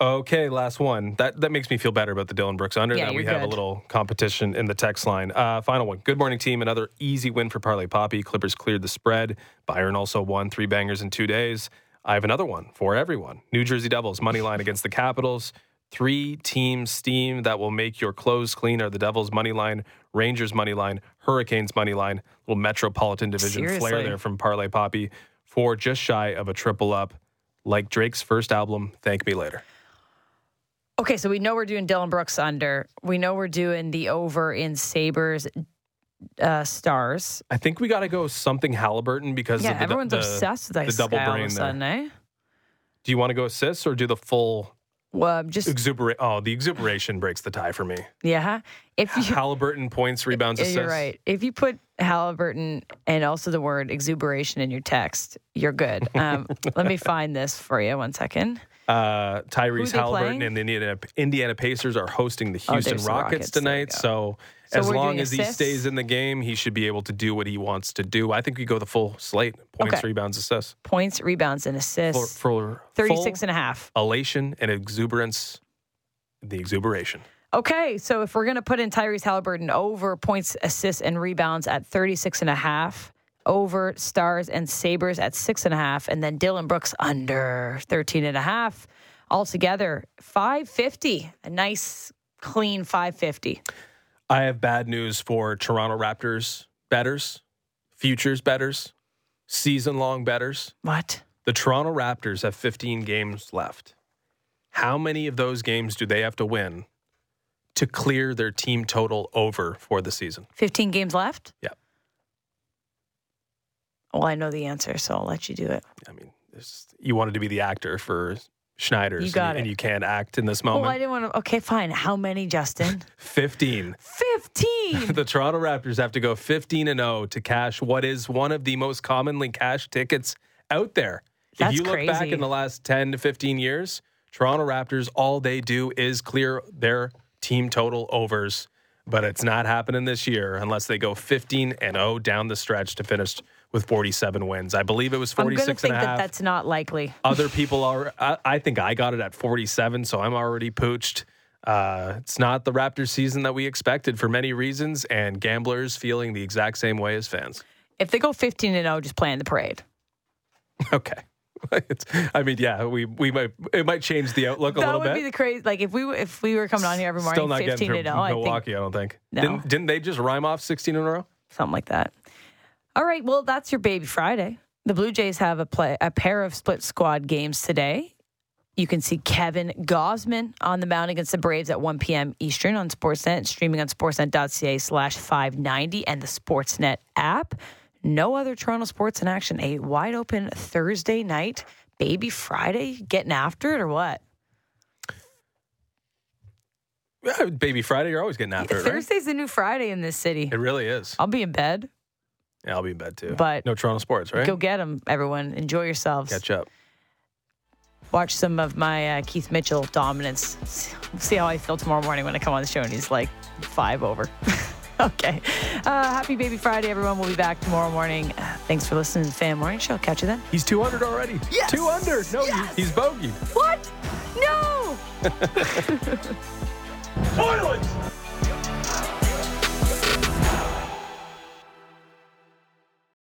Okay, last one. That that makes me feel better about the Dillon Brooks under. Yeah, that we have a little competition in the text line. Uh, final one. Good morning, team. Another easy win for Parlay Poppy. Clippers cleared the spread. Byron also won three bangers in two days. I have another one for everyone. New Jersey Devils money line against the Capitals. Three team steam that will make your clothes clean are the Devils money line, Rangers money line, Hurricanes money line. Little Metropolitan Division flair there from Parlay Poppy for just shy of a triple up. Like Drake's first album, Thank Me Later. Okay, so we know we're doing Dillon Brooks under. We know we're doing the over in Sabres uh, Stars. I think we got to go something Halliburton because Yeah, of the, everyone's the, obsessed with that the double brain sudden, eh? Do you want to go assists or do the full Well, I'm just exuberate? Oh, the exuberation breaks the tie for me. yeah. If you <laughs> Halliburton points, rebounds, assists. You're right. If you put Halliburton and also the word exuberation in your text, you're good. Um, <laughs> let me find this for you. One second. Uh, Tyrese Halliburton playing? and the Indiana, Indiana Pacers are hosting the Oh, Houston the Rockets, Rockets. Tonight. So, So as long as he stays in the game, he should be able to do what he wants to do. I think we go the full slate: points, Okay. rebounds, assists. Points, rebounds, and assists. for 36 and a half. elation and exuberance, the exuberation. Okay, so if we're going to put in Tyrese Halliburton over points, assists, and rebounds at 36 and a half, over Stars and Sabres at six and a half, and then Dillon Brooks under 13 and a half. Altogether, 550. A nice, clean 550. I have bad news for Toronto Raptors betters, futures betters, season long betters. What? The Toronto Raptors have 15 games left. How many of those games do they have to win to clear their team total over for the season? 15 games left? Yep. Well, I know the answer, so I'll let you do it. I mean, you wanted to be the actor for Schneider's, You got and, it. and you can't act in this oh, moment. Well, I didn't want to. Okay, fine. How many, Justin? <laughs> 15. 15. <laughs> the Toronto Raptors have to go 15 and 0 to cash what is one of the most commonly cashed tickets out there. That's if you look back in the last 10 to 15 years, Toronto Raptors, all they do is clear their team total overs. But it's not happening this year unless they go 15 and 0 down the stretch to finish with 47 wins. I believe it was 46 I'm going to 46 think that that's not likely. Other people are, I, I think I got it at 47, so I'm already pooched. Uh, it's not the Raptors season that we expected for many reasons, and gamblers feeling the exact same way as fans. If they go 15 and 0, just plan the parade. <laughs> Okay. It's, I mean, yeah, we we might it might change the outlook a that little bit. That would be the crazy. Like if we were- if we were coming on here every morning, Still not 15 getting through and 0, I think Milwaukee. I, don't think. No. Didn't, didn't they just rhyme off 16 in a row? something like that. All right, well, that's your baby Friday. The Blue Jays have a play a pair of split squad games today. You can see Kevin Gausman on the mound against the Braves at 1 p.m. Eastern on Sportsnet, streaming on sportsnet.ca slash 590 and the Sportsnet app. No other Toronto sports in action. A wide open Thursday night, baby Friday, getting after it or what? Yeah, Baby Friday, you're always getting after it, right? Thursday's the new Friday in this city. It really is. I'll be in bed. Yeah, I'll be in bed too. But- no Toronto sports, right? Go get them, everyone. Enjoy yourselves. Catch up. watch some of my uh, Keith Mitchell dominance. See how I feel tomorrow morning when I come on the show and he's like five over. <laughs> okay. Uh, happy Baby Friday, everyone. We'll be back tomorrow morning. Uh, thanks for listening to the Fan Morning Show. Catch you then. He's 200 already. Yes! 200. No, Yes! he's bogey. What? No! <laughs> <laughs> Toilets!